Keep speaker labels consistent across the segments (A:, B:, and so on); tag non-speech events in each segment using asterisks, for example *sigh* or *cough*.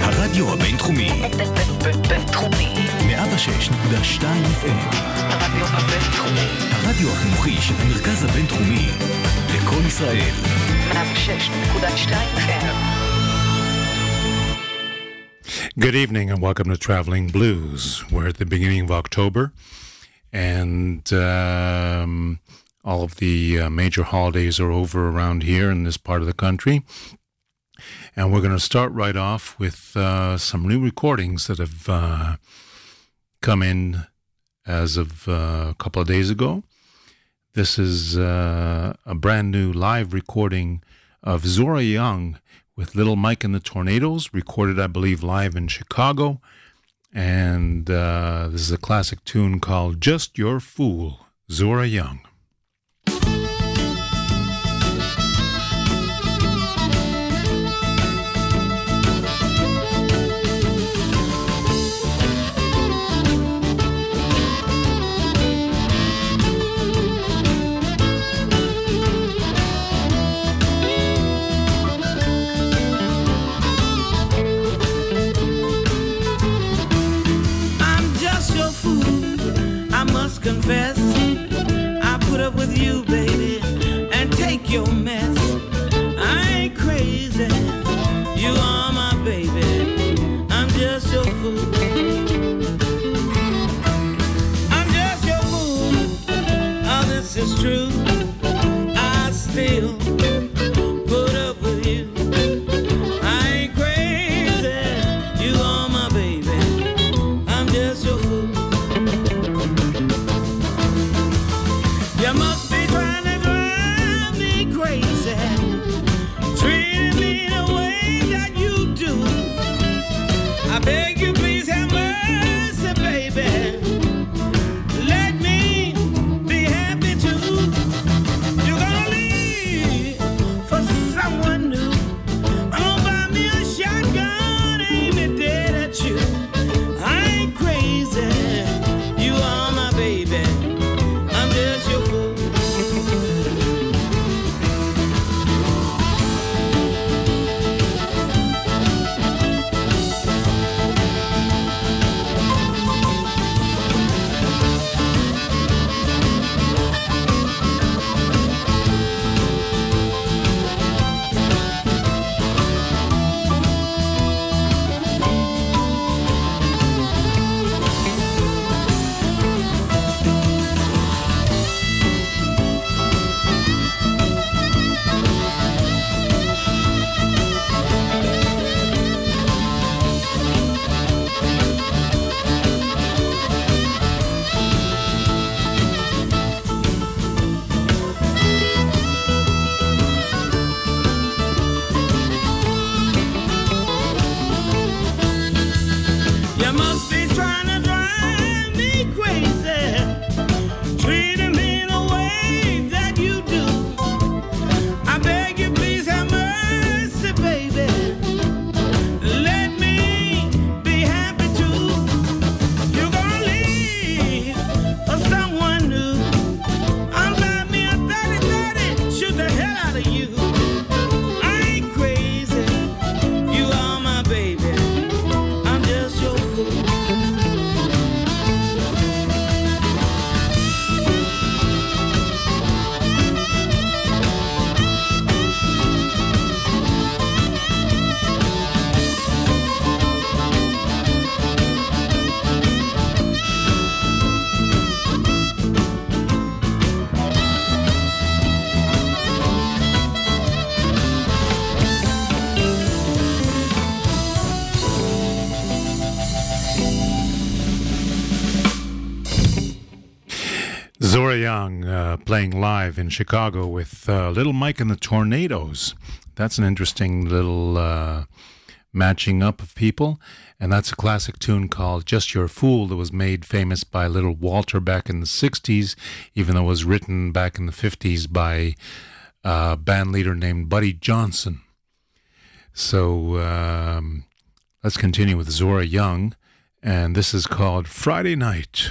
A: הרדיו הבינתחומי.
B: בינתחומי.
A: 106.2 FM.
B: הרדיו הבינתחומי.
A: הרדיו החינוכי של המרכז הבינתחומי. לקום ישראל.
B: 106.2 FM.
C: Good evening and welcome to Traveling Blues. We're at the beginning of October and um, all of the uh, major holidays are over around here in this part of the country. And we're going to start right off with uh, some new recordings that have uh, come in as of uh, a couple of days ago. This is uh, a brand new live recording of Zora Young with Little Mike and the Tornadoes, recorded, I believe, live in Chicago. And uh, this is a classic tune called Just Your Fool, Zora Young. Playing live in Chicago with uh, Little Mike and the Tornadoes. That's an interesting little uh, matching up of people. And that's a classic tune called Just Your Fool that was made famous by Little Walter back in the 60s, even though it was written back in the 50s by a band leader named Buddy Johnson. So um, let's continue with Zora Young. And this is called Friday Night.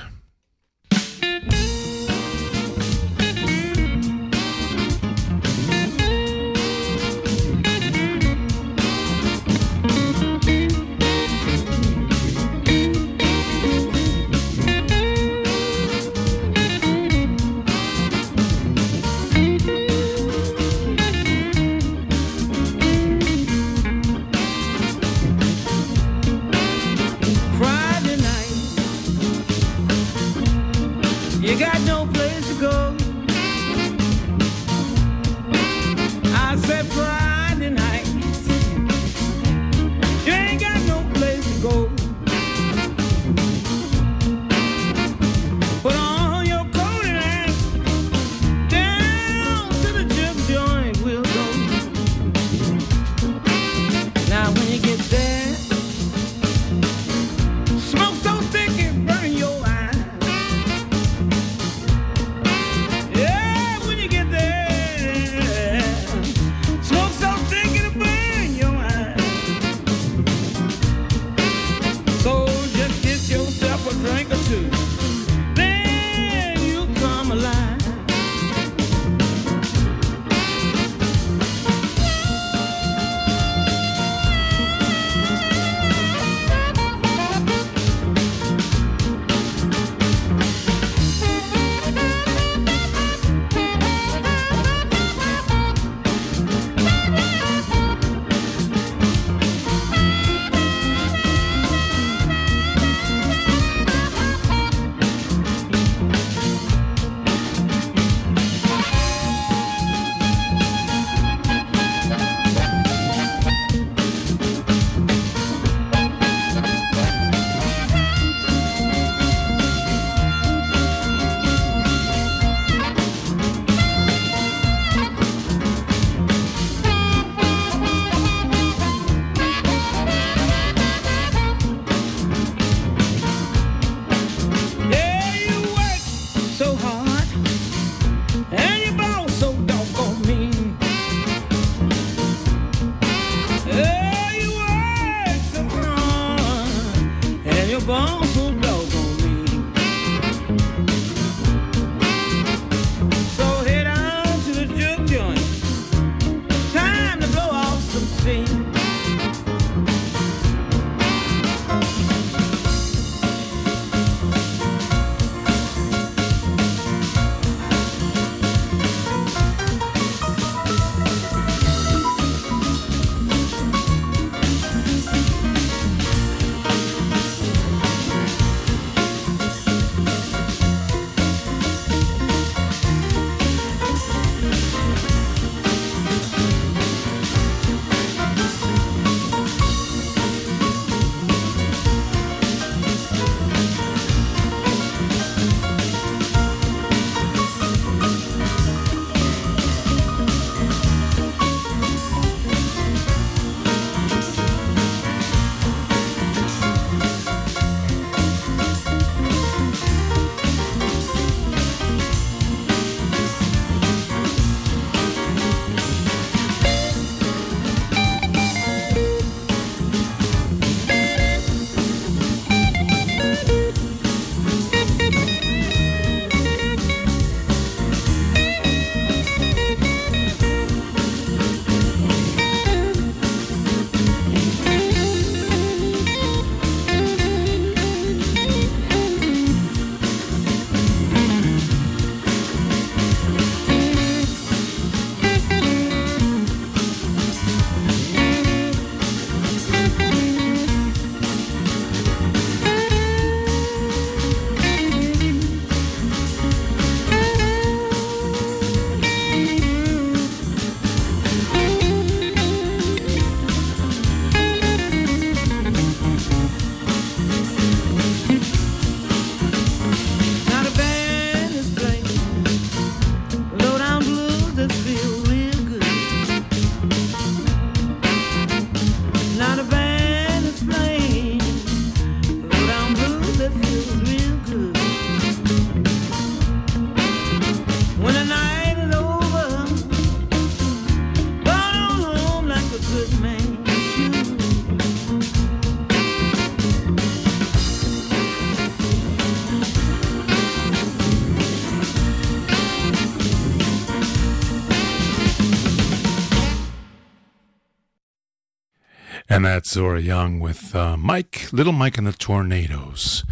D: That's Zora Young with uh, Mike, Little Mike and the Tornadoes.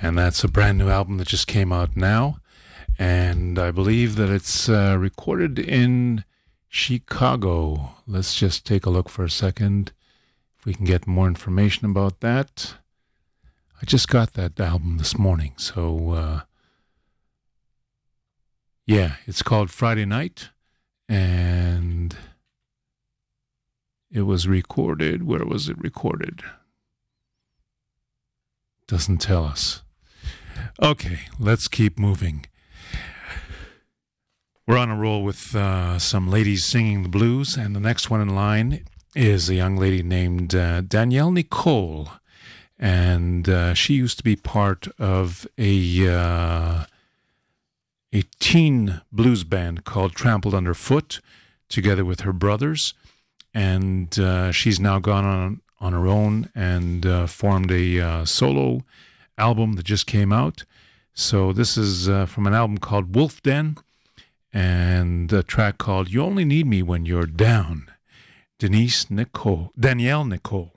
D: And that's a brand new album that just came out now. And I believe that it's uh, recorded in Chicago. Let's just take a look for a second if we can get more information about that. I just got that album this morning. So, uh, yeah, it's called Friday Night. And it was recorded. Where was it recorded? Doesn't tell us. Okay, let's keep moving. We're on a roll with uh, some ladies singing the blues, and the next one in line is a young lady named uh, Danielle Nicole. And uh, she used to be part of a uh, a teen blues band called Trampled Underfoot, together with her brothers and uh, she's now gone on on her own and uh, formed a uh, solo album that just came out. So this is uh, from an album called Wolf Den, and a track called "You Only Need Me When You're Down." Denise Nicole, Danielle Nicole.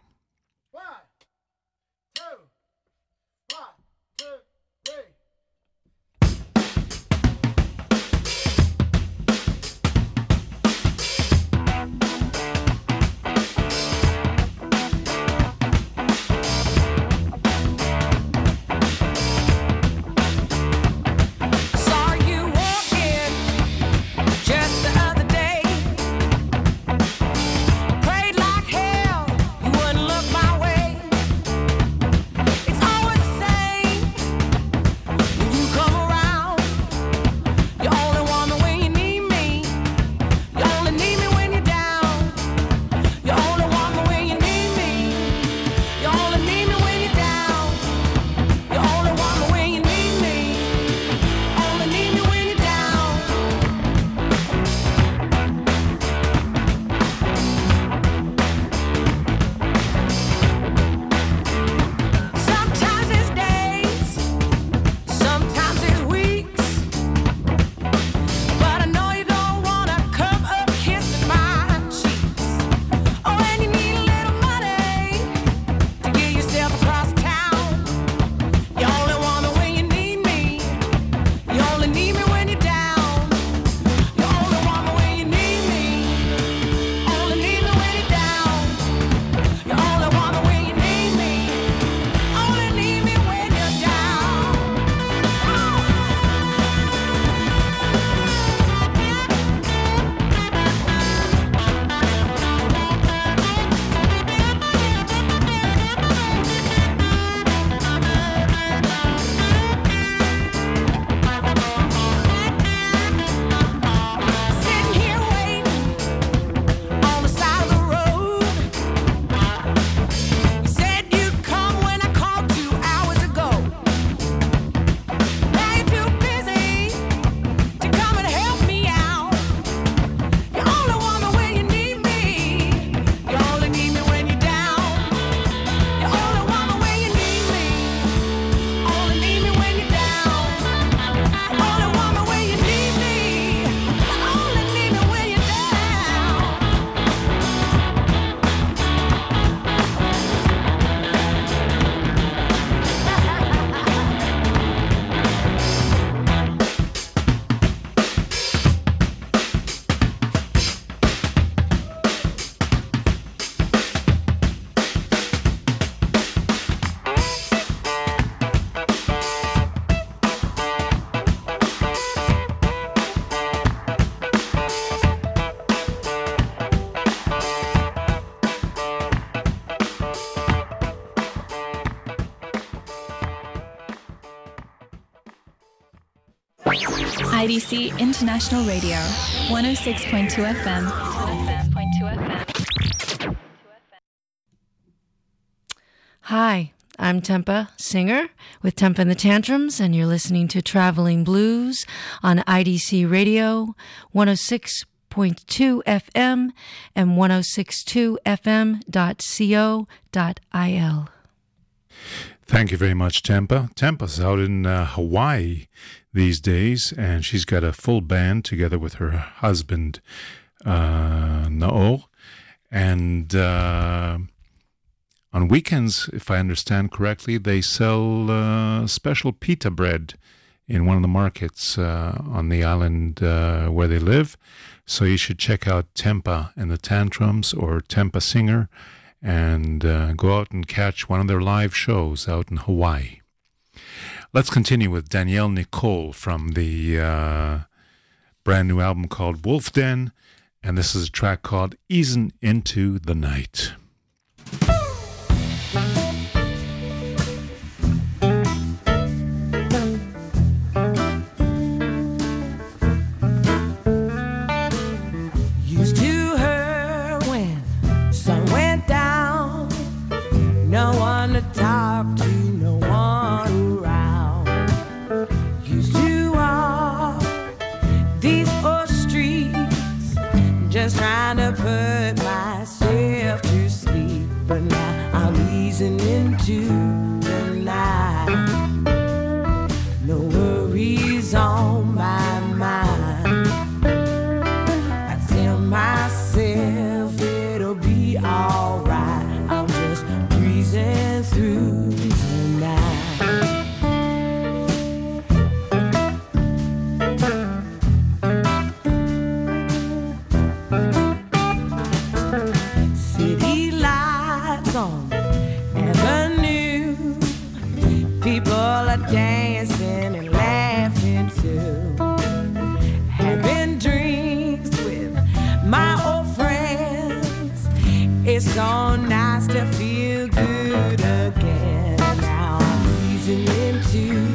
E: IDC International Radio, 106.2 FM.
F: Hi, I'm Tempa Singer with Tempa and the Tantrums, and you're listening to Traveling Blues on IDC Radio 106.2 FM and 1062fm.co.il.
D: Thank you very much, Tempa. Tempa's out in uh, Hawaii these days, and she's got a full band together with her husband, uh, Nao. And uh, on weekends, if I understand correctly, they sell uh, special pita bread in one of the markets uh, on the island uh, where they live. So you should check out Tempa and the Tantrums or Tempa Singer and uh, go out and catch one of their live shows out in Hawaii. Let's continue with Danielle Nicole from the uh, brand new album called Wolf Den, and this is a track called Easing Into the Night.
G: Easing easing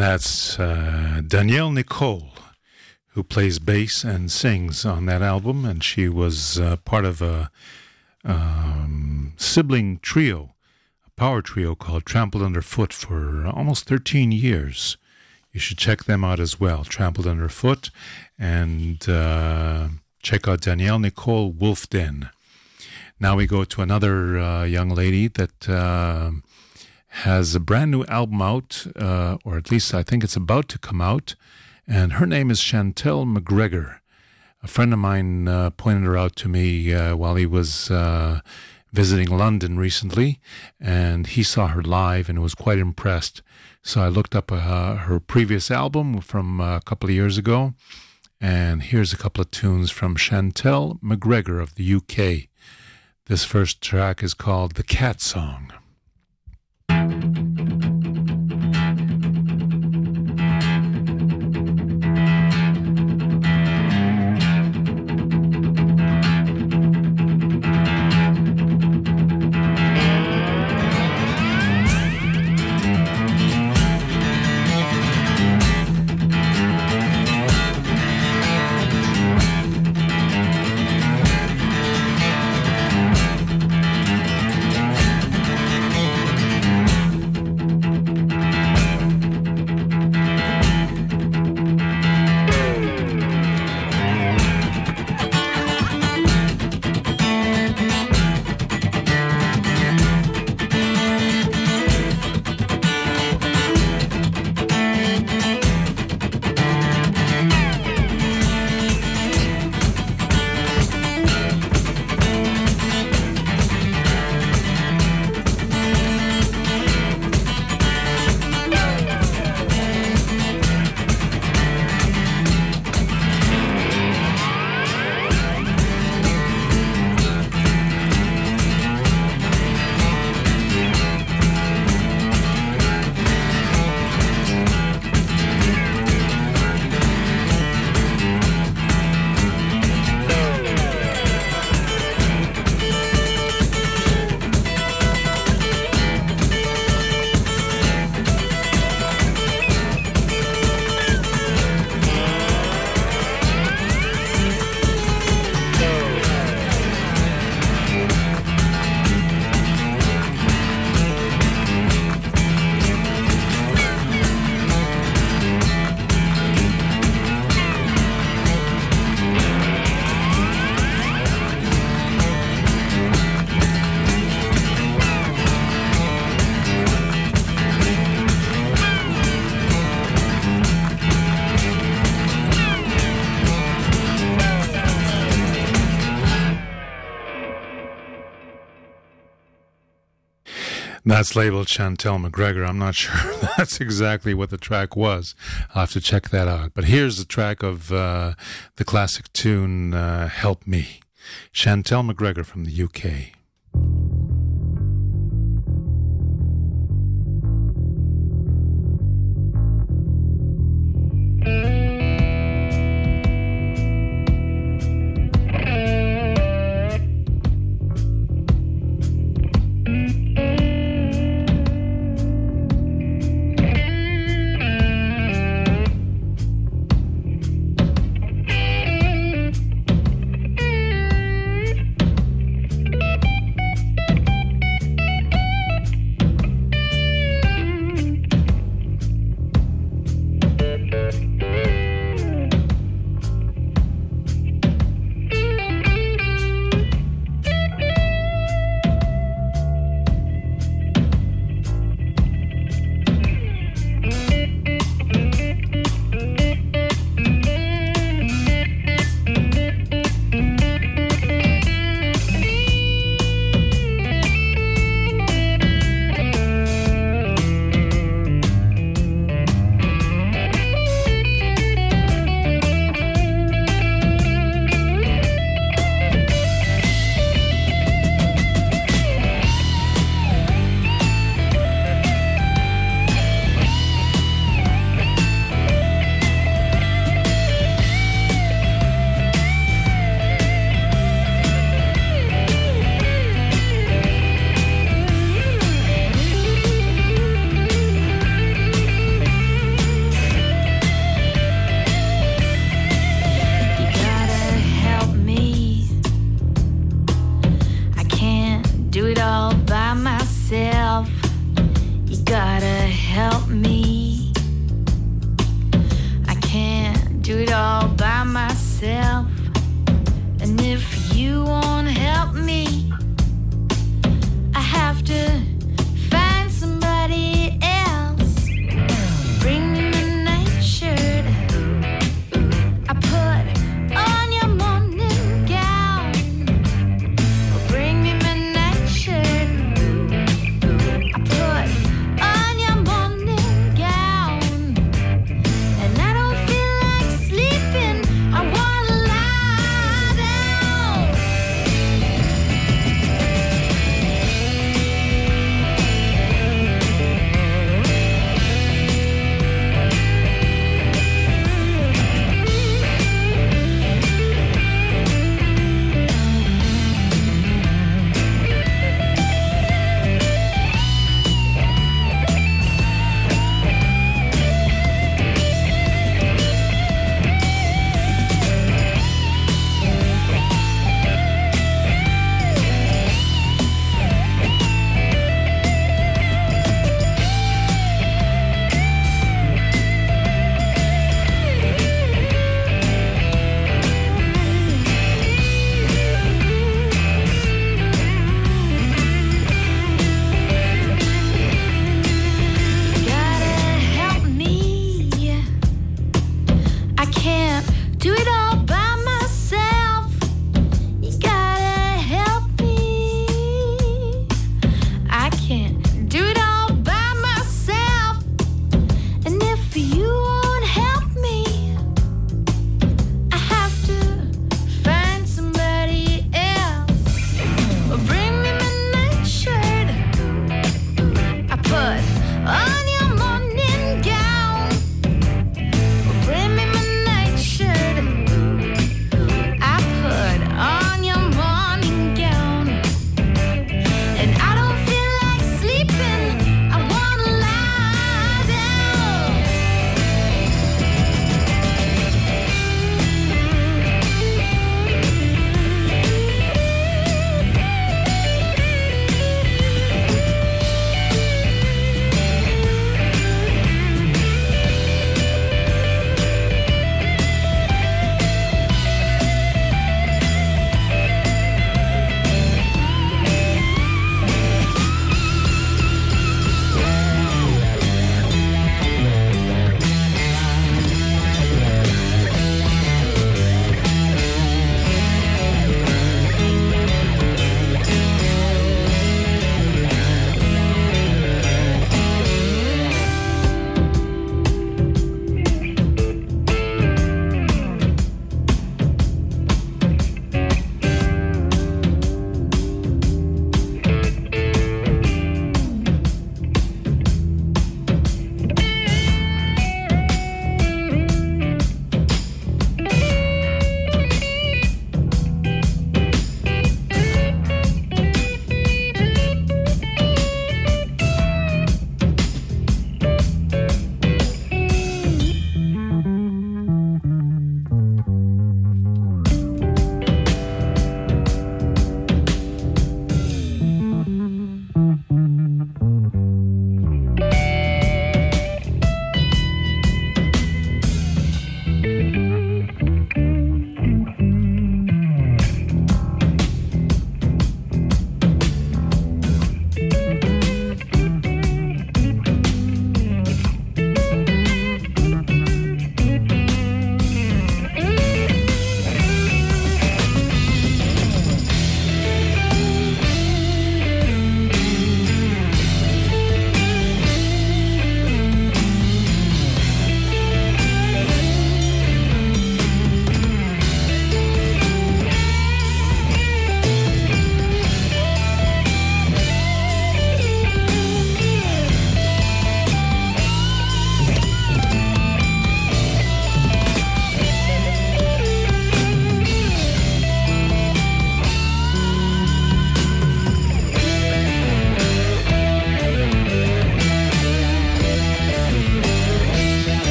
G: And
D: that's uh, Danielle Nicole, who plays bass and sings on that album. And she was uh, part of a um, sibling trio, a power trio called Trampled Underfoot for almost 13 years You should check them out as well. Trampled Underfoot, and uh, check out Danielle Nicole Wolfden. Now we go to another uh, young lady that uh, has a brand new album out, uh, or at least I think it's about to come out, and her name is Chantel McGregor. A friend of mine uh, pointed her out to me uh, while he was uh, visiting London recently, and he saw her live and was quite impressed. So I looked up uh, her previous album from uh, a couple of years ago, and here's a couple of tunes from Chantel McGregor of the UK. This first track is called The Cat Song. That's labeled Chantel McGregor. I'm not *laughs* sure that's exactly what the track was. I'll have to check that out. But here's the track of uh, the classic tune uh, Help Me. Chantel McGregor from the UK.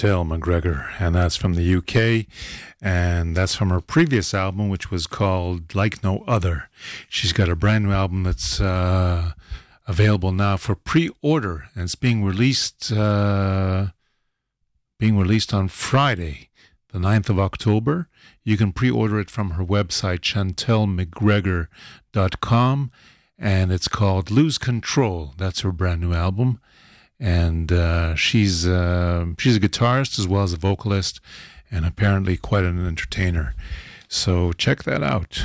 D: Chantel McGregor, and that's from the UK, and that's from her previous album, which was called Like No Other. She's got a brand new album that's uh, available now for pre-order, and it's being released uh, being released on Friday, the 9th of October. You can pre-order it from her website, chantelmcgregor.com, and it's called Lose Control. That's her brand new album and uh, she's uh, she's a guitarist as well as a vocalist, and apparently quite an entertainer. So check that out.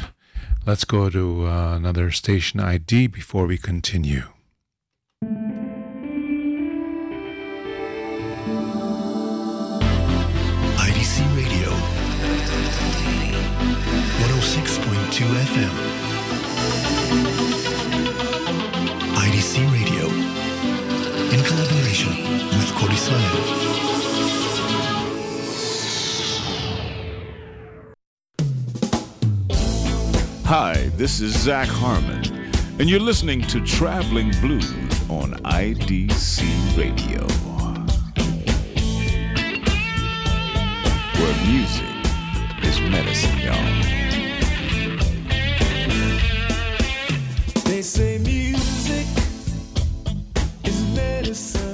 D: Let's go to uh, another station ID before we continue.
A: IDC Radio 106.2 FM.
H: Hi, this is Zac Harmon, and you're listening to Traveling Blues on IDC Radio. Where music is medicine, y'all.
I: They say music is medicine.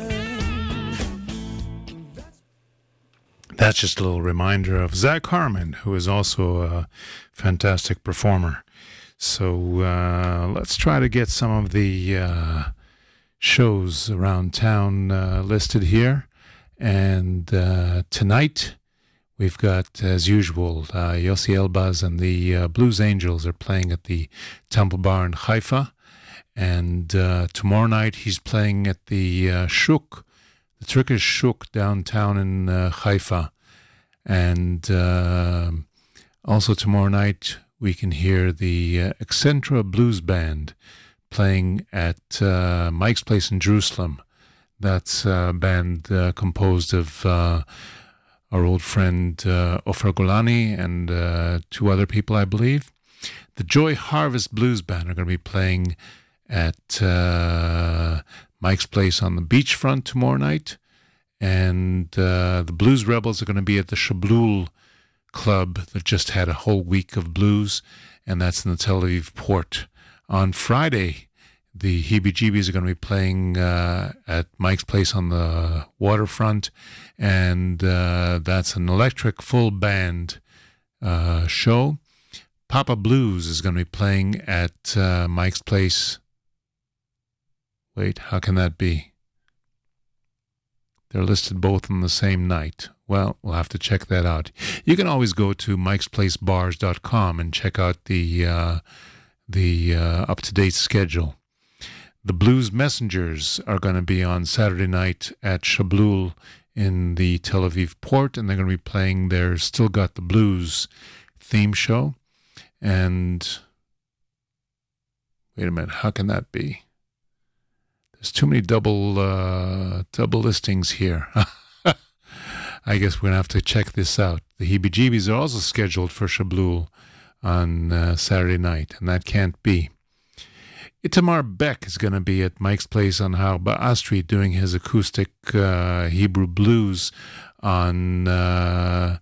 D: That's just a little reminder of Zac Harmon, who is also a fantastic performer. So uh, let's try to get some of the uh, shows around town uh, listed here. And uh, tonight, we've got, as usual, uh, Yossi Elbaz and the uh, Blues Angels are playing at the Temple Bar in Haifa. And tomorrow night, he's playing at the Shuk, the Turkish Shuk downtown in Haifa. And uh, also tomorrow night, we can hear the uh, Accentra Blues Band playing at uh, Mike's Place in Jerusalem. That's a band uh, composed of uh, our old friend uh, Ofer Golani and two other people, I believe. The Joy Harvest Blues Band are going to be playing at uh, Mike's Place on the beachfront tomorrow night. And uh, the Blues Rebels are going to be at the Shablul Club that just had a whole week of blues, and that's in the Tel Aviv port. On Friday, the Heebie Jeebies are going to be playing uh, at Mike's Place on the waterfront, and uh, that's an electric full band uh, show. Papa Blues is going to be playing at uh, Mike's Place. Wait, how can that be? They're listed both on the same night. Well, we'll have to check that out. You can always go to mikesplacebars.com and check out the uh, the uh, up to date schedule. The Blues Messengers are going to be on Saturday night at Shablul in the Tel Aviv port, and they're going to be playing their Still Got the Blues theme show. And wait a minute, how can that be? There's too many double uh, double listings here. *laughs* I guess we're gonna have to check this out. The Heebie-Jeebies are also scheduled for Shablul on uh, Saturday night, and that can't be. Itamar Beck is going to be at Mike's Place on Harba Street doing his acoustic uh, Hebrew blues on uh,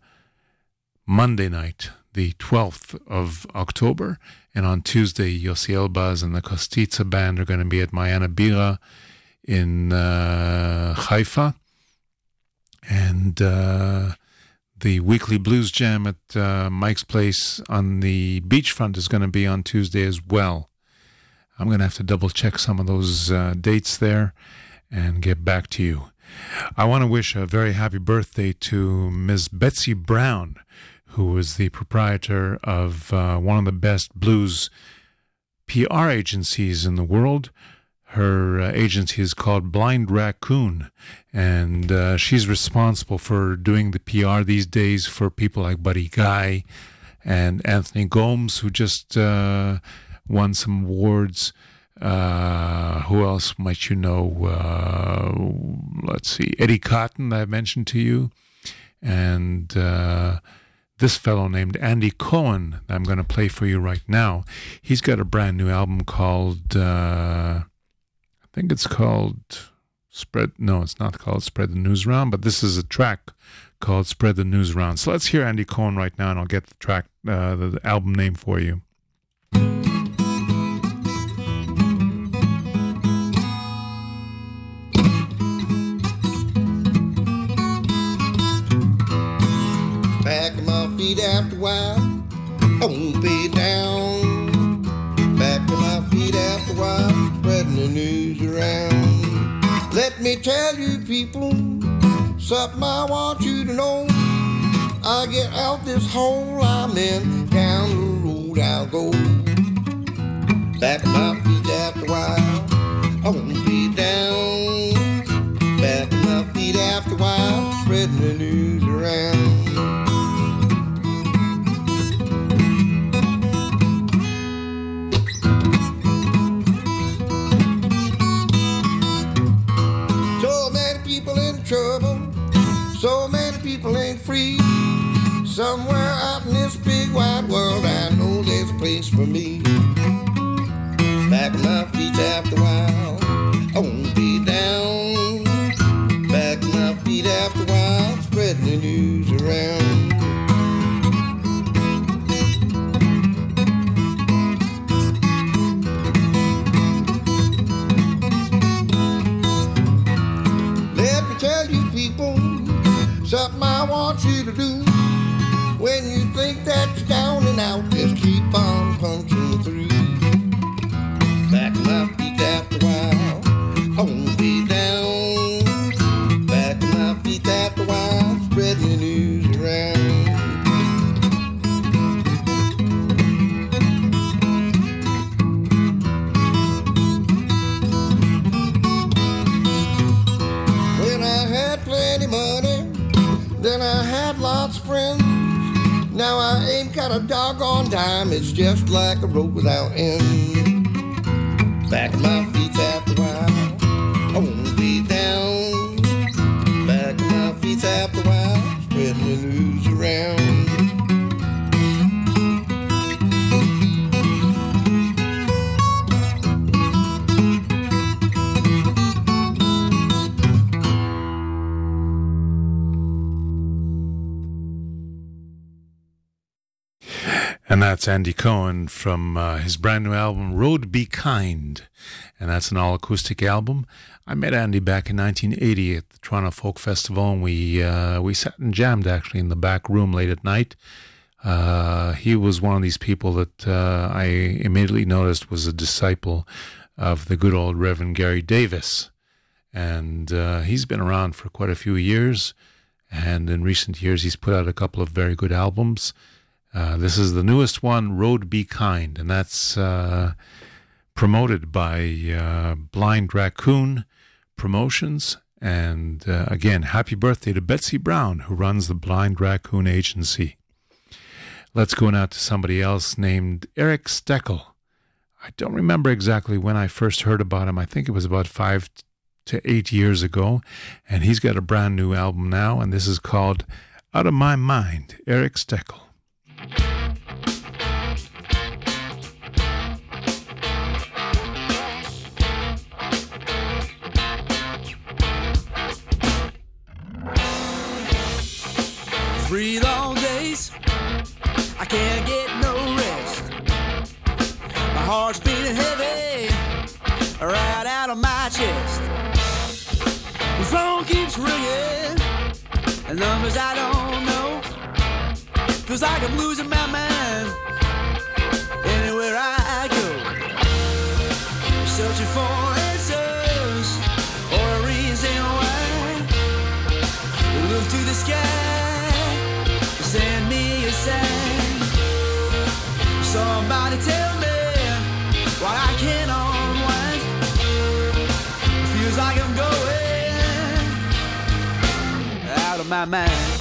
D: Monday night, the 12th of October. And on Tuesday, Yossi Elbaz and the Kostitsa Band are going to be at Mayana Bira in uh, Haifa. And uh, the weekly blues jam at uh, Mike's Place on the beachfront is going to be on Tuesday as well. I'm going to have to double check some of those uh, dates there and get back to you. I want to wish a very happy birthday to Ms. Betsie Brown, who is the proprietor of uh, one of the best blues PR agencies in the world. Her uh, agency is called Blind Raccoon, and uh, she's responsible for doing the PR these days for people like Buddy Guy and Anthony Gomes, who just uh, won some awards. Uh, who else might you know? Uh, let's see, Eddie Cotton, I mentioned to you, and this fellow named Andy Cohen, I'm going to play for you right now. He's got a brand new album called, uh, think it's called Spread, no, it's not called Spread the News Round, but this is a track called Spread the News Round. So let's hear Andy Cohen right now, and I'll get the track, uh, the, the album name for you.
J: Back my feet after a while, I won't be down. While, spreading the news around. Let me tell you, people, something I want you to know. I get out this hole I'm in, down the road I'll go. Back on my feet after a while, I won't be down. Back on my feet after a while, spreading the news around. Somewhere out in this big wide world, I know there's a place for me. Back my feet after a while, out, just keep on punching through. Back feet after a while, I won't down. Back feet after a while, spreading the news around. When I had plenty money, then I had lots. Now I ain't got a doggone dime, it's just like a rope without end. Back my feet after a while,
D: that's Andy Cohen from uh, his brand new album, Road Be Kind. And that's an all acoustic album. I met Andy back in 1980 at the Toronto Folk Festival, and we, uh, we sat and jammed actually in the back room late at night. Uh, he was one of these people that uh, I immediately noticed was a disciple of the good old Reverend Gary Davis. And uh, he's been around for quite a few years. And in recent years, he's put out a couple of very good albums. Uh, this is the newest one, Road Be Kind, and that's uh, promoted by uh, Blind Raccoon Promotions. And uh, again, happy birthday to Betsie Brown, who runs the Blind Raccoon Agency. Let's go now to somebody else named Eric Steckel. I don't remember exactly when I first heard about him. I think it was about five to eight years ago. And he's got a brand new album now, and this is called Out of My Mind, Eric Steckel.
K: Three long days, I can't get no rest. My heart's beating heavy, right out of my chest. The phone keeps ringing, numbers I don't. Feels like I'm losing my mind anywhere I go. Searching for answers or a reason why. Look to the sky, send me a sign. Somebody tell me why I can't unwind. Feels like I'm going out of my mind.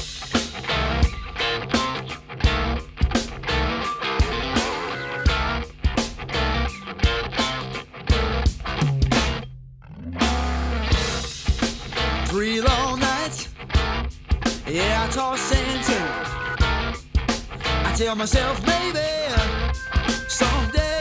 K: Three long nights, yeah, I toss and turn. I tell myself, baby, someday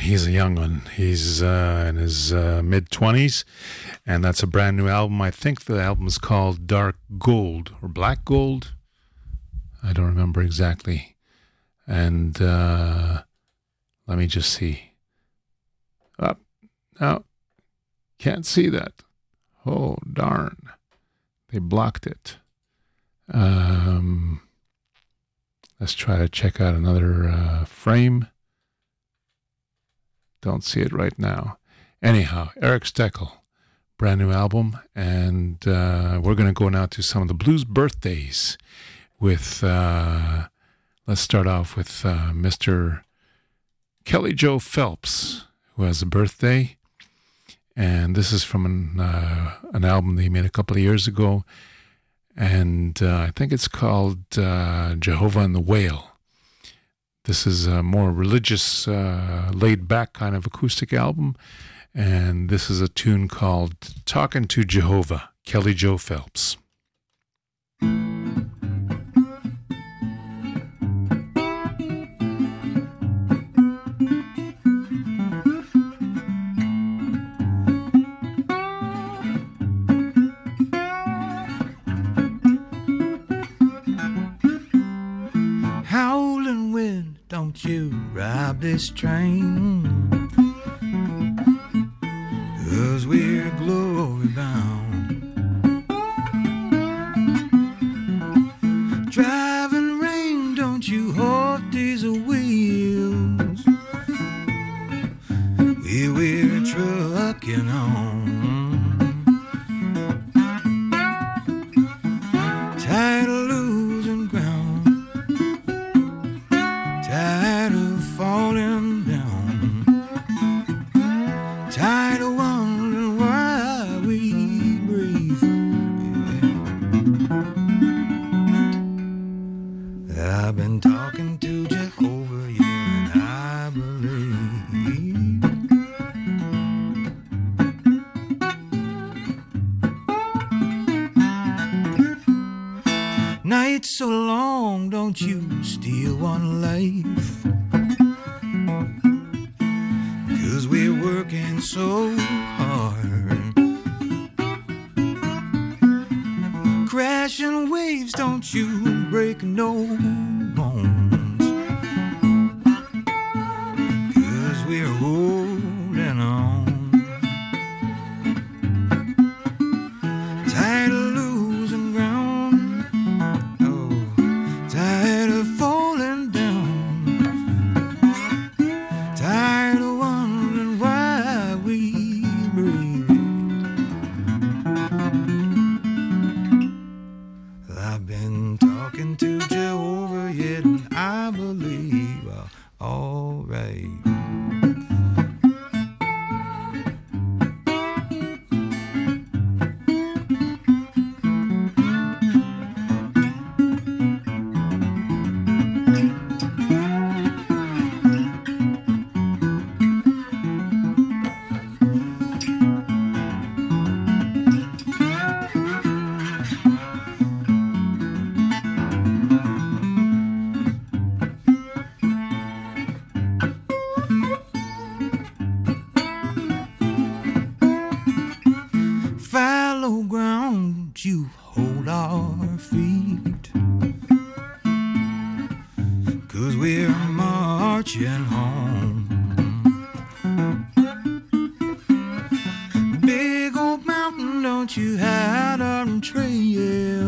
D: he's a young one. He's uh, in his uh, mid 20s, and that's a brand new album. I think the album is called Dark Gold or Black Gold. I don't remember exactly. And uh, let me just see. Up. no, can't see that. Oh, darn. They blocked it. Um, let's try to check out another uh, frame. Don't see it right now. Anyhow, Eric Steckel, brand new album, and uh, we're going to go now to some of the blues birthdays. With uh, let's start off with uh, Mr. Kelly Joe Phelps, who has a birthday, and this is from an uh, an album they made a couple of years ago, and uh, I think it's called uh, Jehovah and the Whale. This is a more religious, uh, laid back kind of acoustic album. And this is a tune called Talking to Jehovah, Kelly Joe Phelps.
I: Don't you ride this train. Cause we're glory bound. Driving rain, don't you halt these wheels. We we're trucking on. Cause we're marching home. Big old mountain, don't you hide our trail.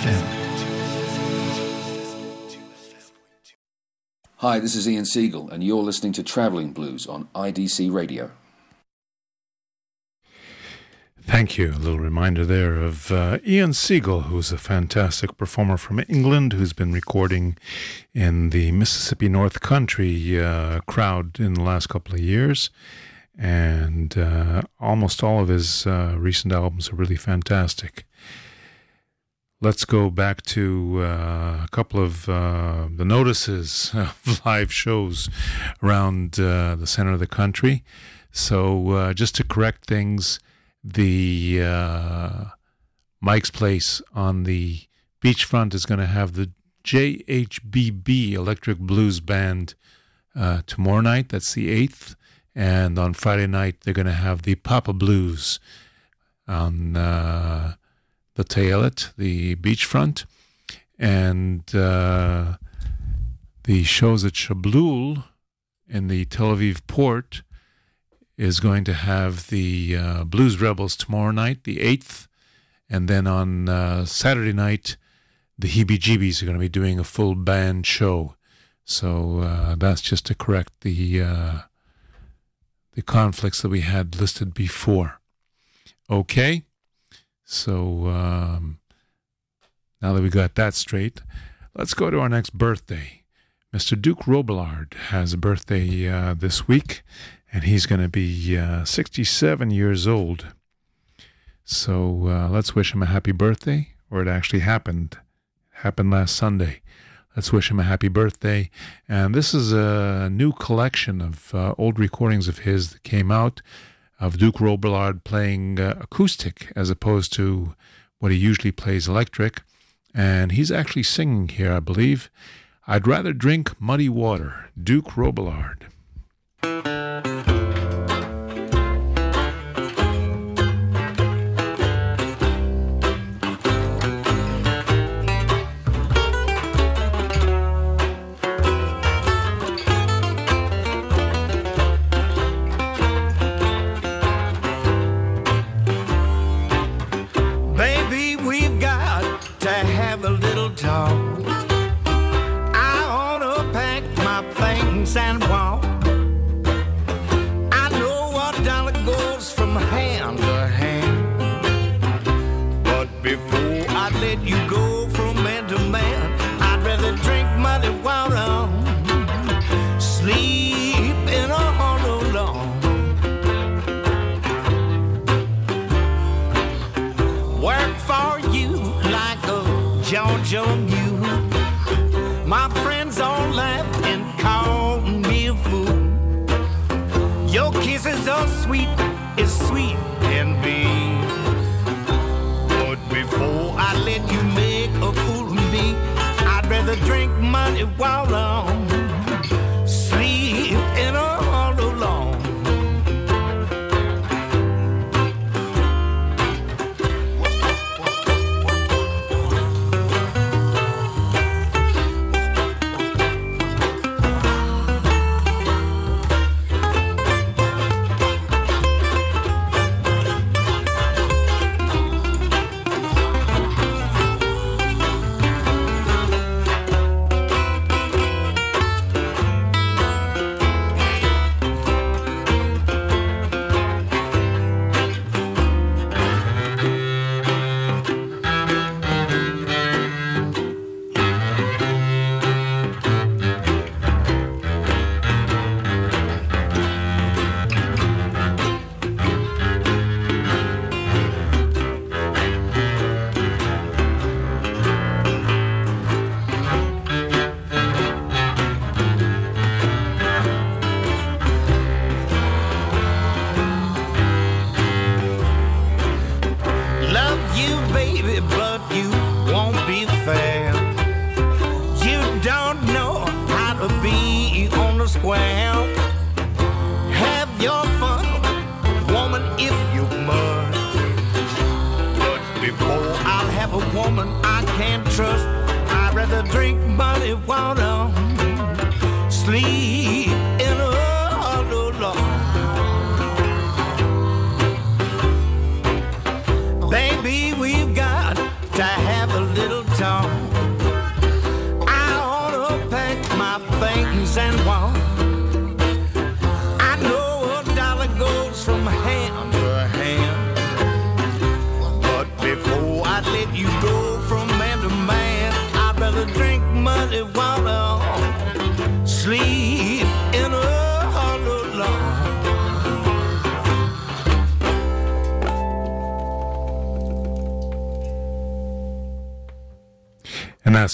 A: FM.
L: Hi, this is Ian Siegel, and you're listening to Traveling Blues on IDC Radio.
D: Thank you. A little reminder there of uh, Ian Siegel, who's a fantastic performer from England who's been recording in the Mississippi North Country uh, crowd in the last couple of years. And uh, almost all of his uh, recent albums are really fantastic. Let's go back to uh, a couple of uh, the notices *laughs* of live shows around uh, the center of the country. So, uh, just to correct things, the uh, Mike's Place on the beachfront is going to have the JHBB Electric Blues Band uh, tomorrow night. That's the 8th. And on Friday night, they're going to have the Papa Blues on the Tayelet, the beachfront. And uh, the shows at Shablul in the Tel Aviv port is going to have the uh, Blues Rebels tomorrow night, the 8th. And then on uh, Saturday night, the Heebie Jeebies are going to be doing a full band show. So uh, that's just to correct the uh, the conflicts that we had listed before. Okay, so um, now that we got that straight, let's go to our next birthday. Mr. Duke Robillard has a birthday uh, this week, and he's going to be uh, 67 years old. So uh, let's wish him a happy birthday, or it actually happened. happened last Sunday. Let's wish him a happy birthday. And this is a new collection of uh, old recordings of his that came out of Duke Robillard playing uh, acoustic as opposed to what he usually plays electric. And he's actually singing here, I believe. I'd rather drink muddy water. Duke Robillard.
M: While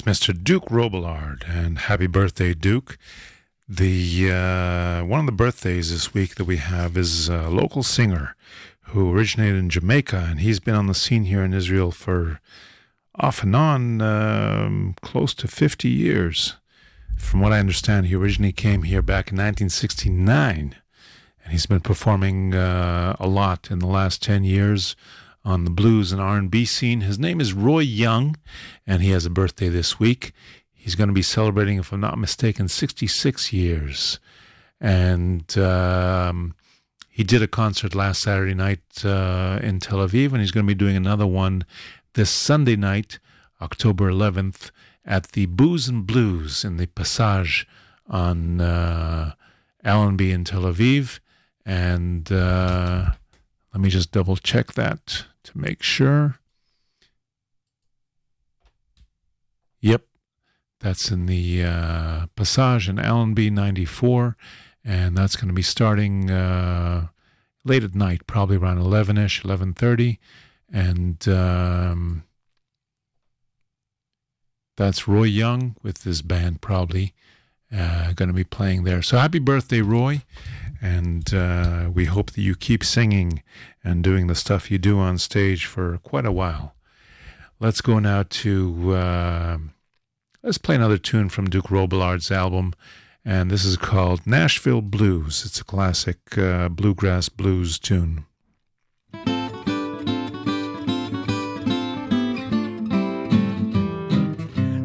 D: Mr. Duke Robillard. And happy birthday, Duke. The uh, one of the birthdays this week that we have is a local singer who originated in Jamaica, and he's been on the scene here in Israel for off and on um, close to 50 years. From what I understand, he originally came here back in 1969, and he's been performing uh, a lot in the last 10 years on the blues and R&B scene. His name is Roy Young, and he has a birthday this week. He's going to be celebrating, if I'm not mistaken, 66 years. And um, he did a concert last Saturday night uh, in Tel Aviv, and he's going to be doing another one this Sunday night, October 11th, at the Booze and Blues in the Passage on uh, Allenby in Tel Aviv. And uh, let me just double check that to make sure. Yep, that's in the uh, Passage in Allenby 94, and that's going to be starting uh, late at night, probably around 11ish, 11:30, and um, that's Roy Young with his band, probably uh, going to be playing there. So happy birthday, Roy! And uh, we hope that you keep singing and doing the stuff you do on stage for quite a while. Let's go now to uh, let's play another tune from Duke Robillard's album, and this is called Nashville Blues. It's a classic uh, bluegrass blues tune.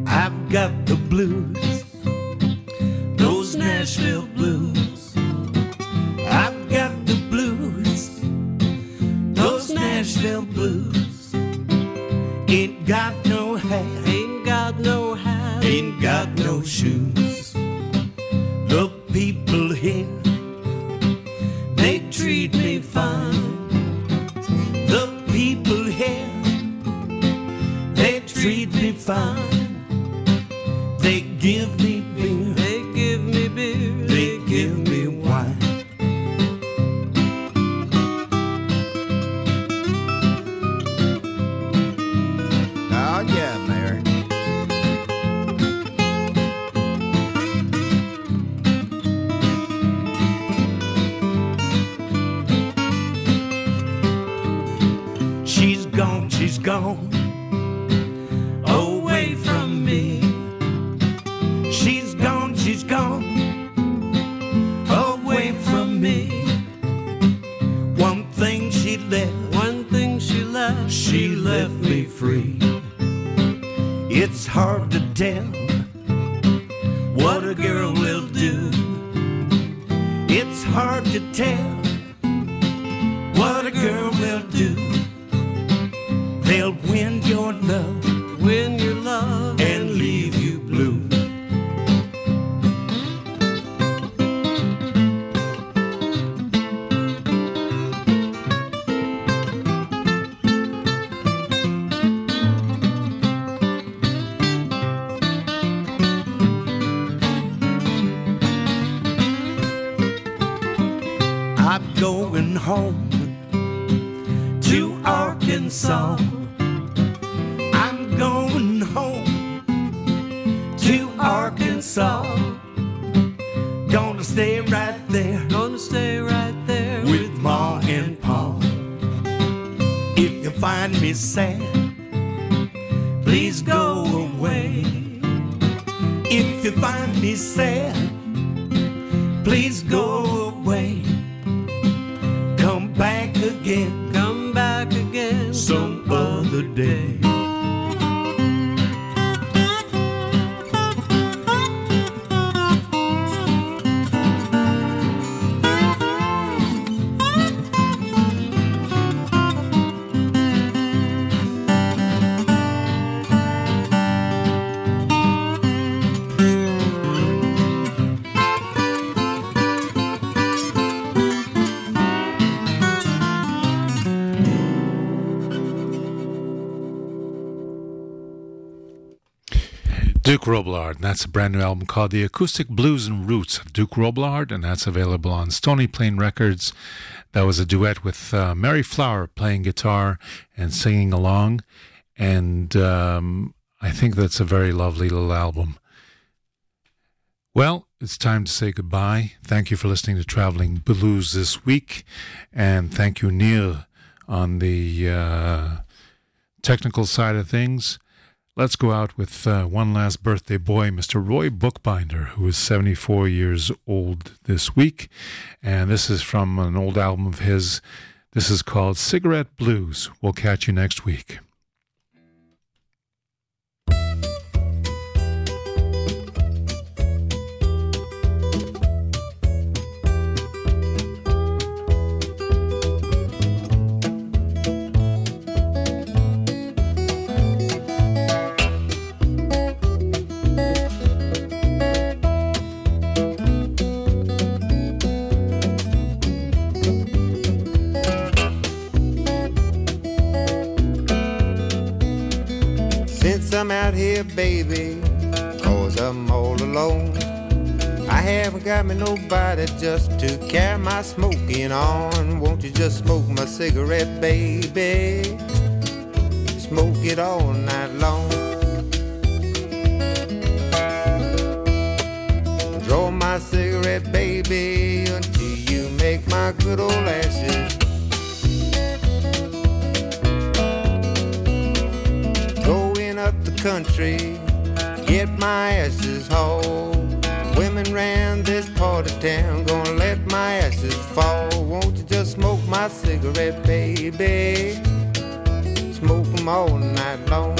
M: I've got the blues, those Nashville blues. Nashville blues. Ain't got find me sad, please go away. If you find me sad,
D: that's a brand new album called The Acoustic Blues and Roots of Duke Robillard, and that's available on Stony Plain Records. That was a duet with uh, Mary Flower playing guitar and singing along, and um, I think that's a very lovely little album. Well, it's time to say goodbye. Thank you for listening to Traveling Blues this week, and thank you, Neil, on the uh, technical side of things. Let's go out with uh, one last birthday boy, Mr. Roy Bookbinder, who is 74 years old this week. And this is from an old album of his. This is called Cigarette Blues. We'll catch you next week.
N: I'm out here, baby, cause I'm all alone. I haven't got me nobody just to carry my smoking on. Won't you just smoke my cigarette, baby? Smoke it all night long. Draw my cigarette, baby, until you make my good old ashes. Country, get my asses hauled. Women ran this part of town, gonna let my asses fall. Won't you just smoke my cigarette, baby? Smoke 'em all night long.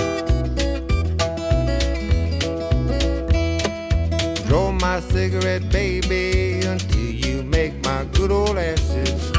N: Draw my cigarette, baby, until you make my good old ashes.